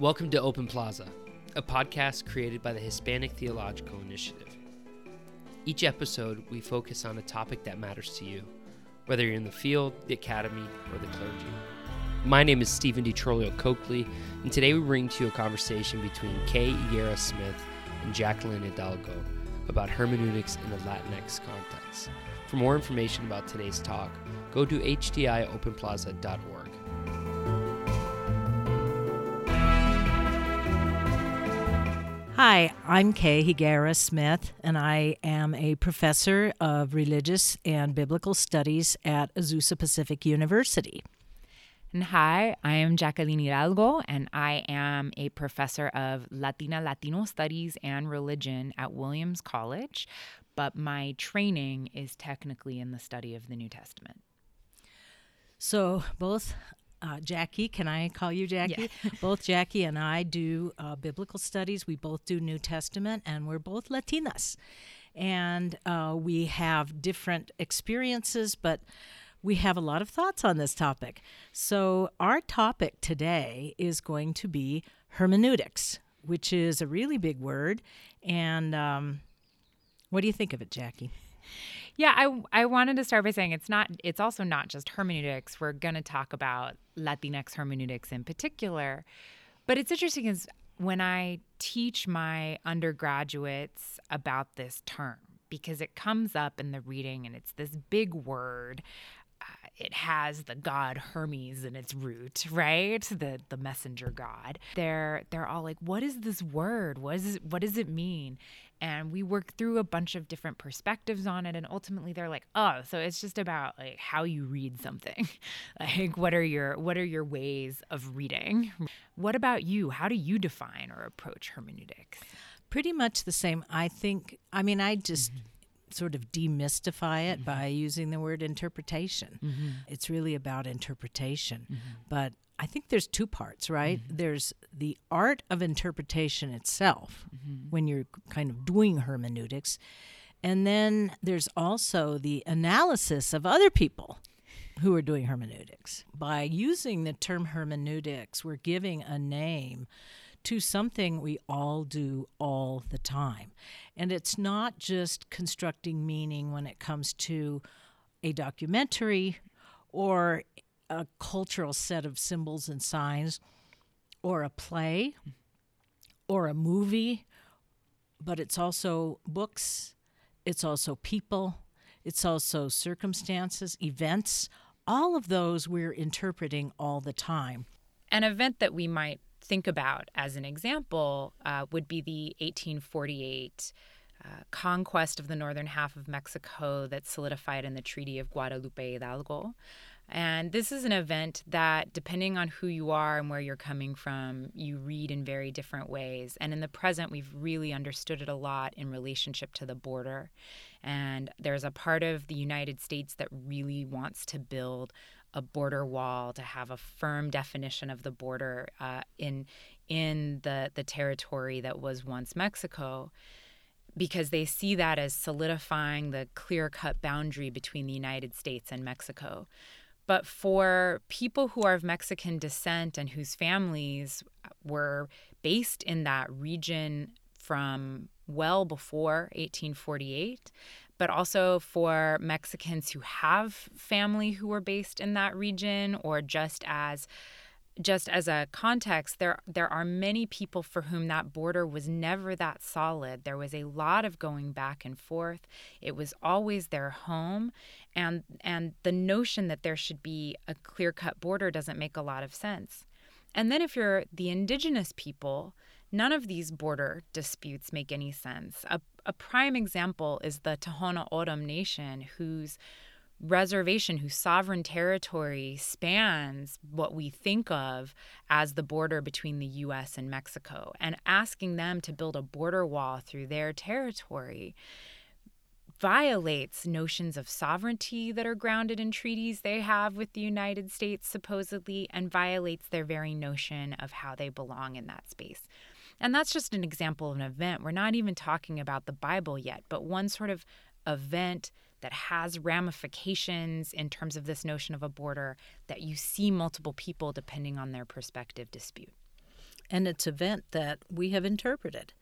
Welcome to Open Plaza, a podcast created by the Hispanic Theological Initiative. Each episode, we focus on a topic that matters to you, whether you're in the field, the academy, or the clergy. My name is Stephen DiTrolio Coakley, and today we bring to you a conversation between Kay Higuera Smith and Jacqueline Hidalgo about hermeneutics in a Latinx context. For more information about today's talk, go to htiopenplaza.org. Hi, I'm Kay Higuera Smith, and I am a professor of religious and biblical studies at Azusa Pacific University. And hi, I am Jacqueline Hidalgo, and I am a professor of Latina Latino Studies and Religion at Williams College, but my training is technically in the study of the New Testament. So, both uh, Jackie, can I call you Jackie? Yeah. both Jackie and I do uh, biblical studies. We both do New Testament, and we're both Latinas. And uh, we have different experiences, but we have a lot of thoughts on this topic. So, our topic today is going to be hermeneutics, which is a really big word. And um, what do you think of it, Jackie? Yeah, I I wanted to start by saying it's not it's also not just hermeneutics. We're going to talk about Latinx hermeneutics in particular. But it's interesting is when I teach my undergraduates about this term because it comes up in the reading and it's this big word uh, it has the god Hermes in its root, right? The the messenger god. They're they're all like, what is this word? What is what does it mean? And we work through a bunch of different perspectives on it, and ultimately they're like, oh, so it's just about like how you read something. like what are your what are your ways of reading? What about you? How do you define or approach hermeneutics? Pretty much the same. I think. I mean, I just. Mm-hmm. Sort of demystify it by using the word interpretation. Mm-hmm. It's really about interpretation. But I think there's two parts, right? Mm-hmm. There's the art of interpretation itself Mm-hmm. when you're kind of doing hermeneutics. And then there's also the analysis of other people who are doing hermeneutics. By using the term hermeneutics, we're giving a name to something we all do all the time. And it's not just constructing meaning when it comes to a documentary or a cultural set of symbols and signs or a play or a movie, but it's also books, it's also people, it's also circumstances, events. All of those we're interpreting all the time. An event that we might think about as an example uh, would be the 1848 uh, conquest of the northern half of Mexico that solidified in the Treaty of Guadalupe Hidalgo. And this is an event that, depending on who you are and where you're coming from, you read in very different ways. And in the present, we've really understood it a lot in relationship to the border. And there's a part of the United States that really wants to build a border wall to have a firm definition of the border uh, in in the the territory that was once Mexico because they see that as solidifying the clear-cut boundary between the United States and Mexico. But for people who are of Mexican descent and whose families were based in that region from well before 1848, but also for Mexicans who have family who were based in that region or just as just as a context there there are many people for whom that border was never that solid. There was a lot of going back and forth. It was always their home. And and the notion that there should be a clear-cut border doesn't make a lot of sense. And then if you're the indigenous people none of these border disputes make any sense. A, a prime example is the Tohono O'odham nation whose reservation whose sovereign territory spans what we think of as the border between the US and Mexico and asking them to build a border wall through their territory violates notions of sovereignty that are grounded in treaties they have with the United States supposedly and violates their very notion of how they belong in that space. And that's just an example of an event. We're not even talking about the Bible yet, but one sort of event that has ramifications in terms of this notion of a border that you see multiple people depending on their perspective dispute. and it's event that we have interpreted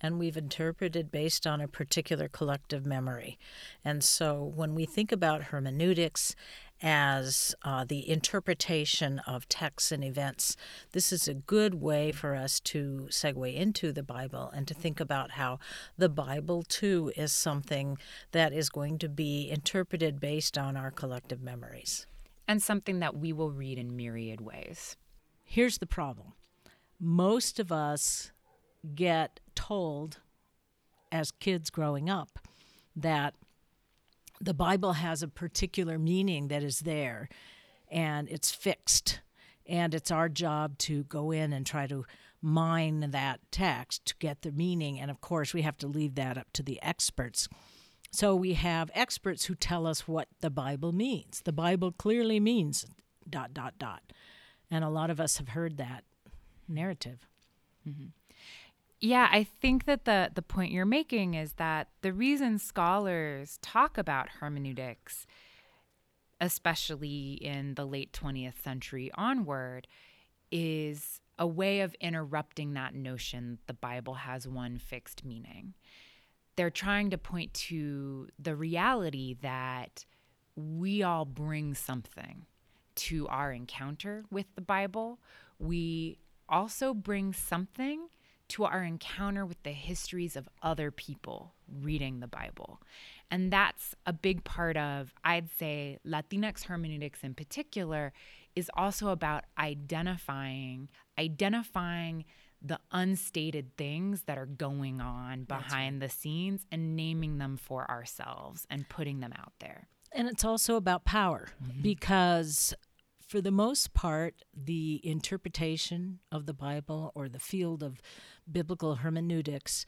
and we've interpreted based on a particular collective memory and so when we think about hermeneutics as uh, the interpretation of texts and events this is a good way for us to segue into the bible and to think about how the bible too is something that is going to be interpreted based on our collective memories. And something that we will read in myriad ways. Here's the problem. Most of us get told as kids growing up that the Bible has a particular meaning that is there and it's fixed. And it's our job to go in and try to mine that text to get the meaning. And of course, we have to leave that up to the experts. So we have experts who tell us what the Bible means. The Bible clearly means dot, dot, dot. And a lot of us have heard that narrative. Mm-hmm. Yeah, I think that the the point you're making is that the reason scholars talk about hermeneutics, especially in the late 20th century onward, is a way of interrupting that notion the Bible has one fixed meaning. They're trying to point to the reality that we all bring something to our encounter with the Bible. We also bring something to our encounter with the histories of other people reading the Bible. And that's a big part of, I'd say, Latinx hermeneutics in particular, is also about identifying, identifying the unstated things that are going on behind right. the scenes and naming them for ourselves and putting them out there. And it's also about power mm-hmm. because for the most part, the interpretation of the Bible or the field of biblical hermeneutics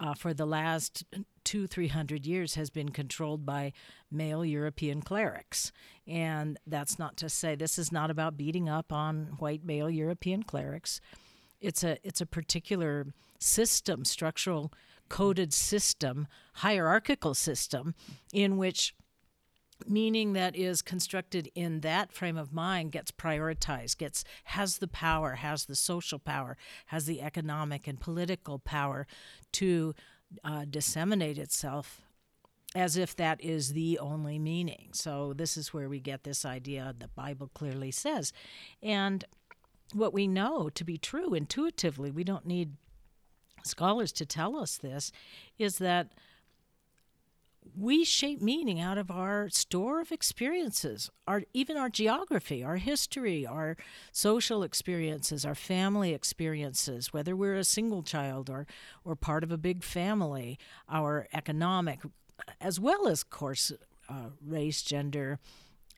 uh, for the last two, three hundred years has been controlled by male European clerics. And that's not to say this is not about beating up on white male European clerics. It's a it's a particular system, structural coded system, hierarchical system, in which meaning that is constructed in that frame of mind gets prioritized gets has the power has the social power has the economic and political power to uh, disseminate itself as if that is the only meaning. So this is where we get this idea the bible clearly says. And what we know to be true intuitively we don't need scholars to tell us this is that we shape meaning out of our store of experiences, our even our geography, our history, our social experiences, our family experiences, whether we're a single child or or part of a big family, our economic, as well as, of course, uh, race, gender,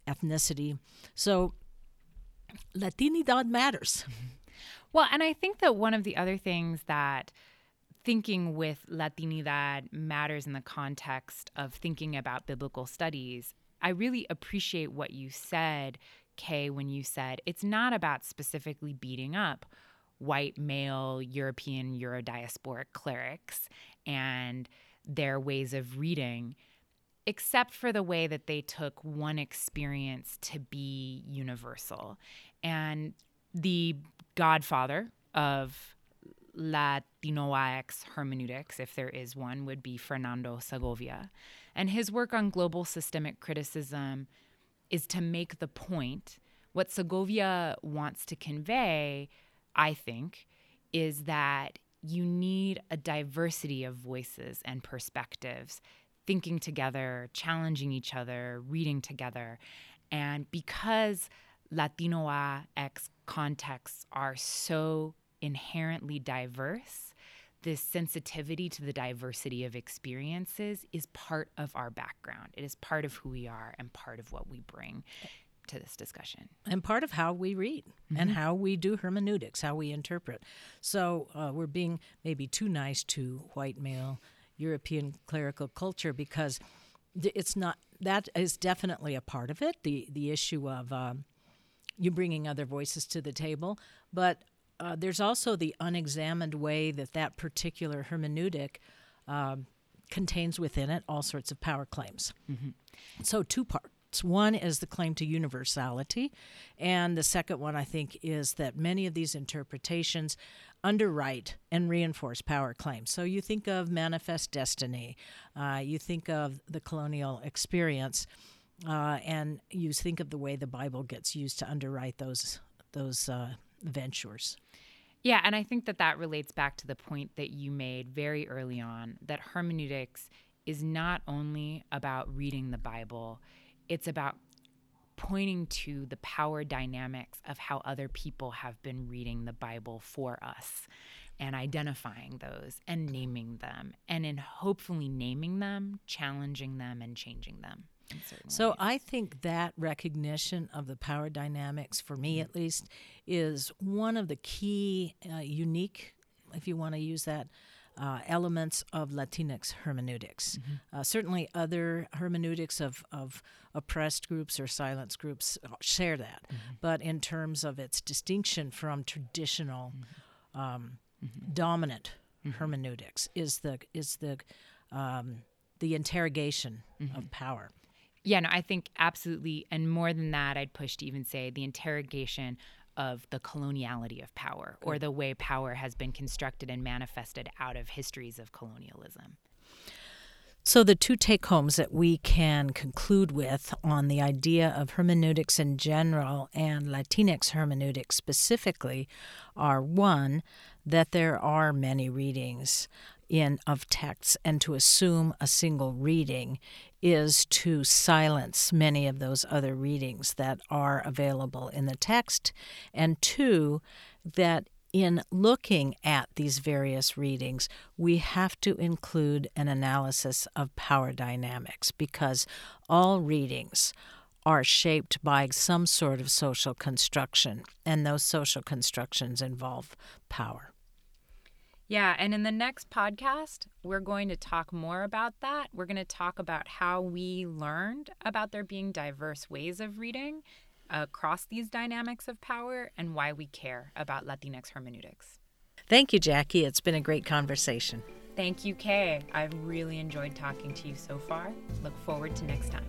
ethnicity. So, Latinidad matters. Well, and I think that one of the other things that thinking with Latinidad matters in the context of thinking about biblical studies, I really appreciate what you said, Kay, when you said it's not about specifically beating up white male European Eurodiasporic clerics and their ways of reading, except for the way that they took one experience to be universal. And the godfather of Latinoax hermeneutics, if there is one, would be Fernando Segovia. And his work on global systemic criticism is to make the point. What Segovia wants to convey, I think, is that you need a diversity of voices and perspectives, thinking together, challenging each other, reading together. And because Latinoax contexts are so inherently diverse, this sensitivity to the diversity of experiences is part of our background. It is part of who we are and part of what we bring to this discussion. And part of how we read mm-hmm. and how we do hermeneutics, how we interpret. So uh, we're being maybe too nice to white male European clerical culture because it's not, that is definitely a part of it, the, the issue of. Um, you bringing other voices to the table, but uh, there's also the unexamined way that that particular hermeneutic uh, contains within it all sorts of power claims. Mm-hmm. So, two parts parts. One is the claim to universality, and the second one, I think, is that many of these interpretations underwrite and reinforce power claims. So you think of manifest destiny, uh, you think of the colonial experience, uh, and you think of the way the Bible gets used to underwrite those those uh, ventures. Yeah, and I think that that relates back to the point that you made very early on that hermeneutics is not only about reading the Bible, it's about pointing to the power dynamics of how other people have been reading the Bible for us and identifying those and naming them and in hopefully naming them, challenging them and changing them. So ways. I think that recognition of the power dynamics for me at least is one of the key uh, unique if you want to use that uh, elements of Latinx hermeneutics. Mm-hmm. Uh, certainly, other hermeneutics of, of oppressed groups or silenced groups share that. Mm-hmm. But in terms of its distinction from traditional mm-hmm. um, mm-hmm. dominant mm-hmm. hermeneutics, is the is the um, the interrogation of mm-hmm. power. Yeah, no, I think absolutely. And more than that, I'd push to even say the interrogation of the coloniality of power or the way power has been constructed and manifested out of histories of colonialism. So, the two take homes that we can conclude with on the idea of hermeneutics in general and Latinx hermeneutics specifically are one, that there are many readings in of texts and to assume a single reading is to silence many of those other readings that are available in the text and two that in looking at these various readings, we have to include an analysis of power dynamics because all readings are shaped by some sort of social construction, and those social constructions involve power. Yeah, and in the next podcast, we're going to talk more about that. We're going to talk about how we learned about there being diverse ways of reading across these dynamics of power and why we care about Latinx hermeneutics. Thank you, Jackie. It's been a great conversation. Thank you, Kay. I've really enjoyed talking to you so far. Look forward to next time.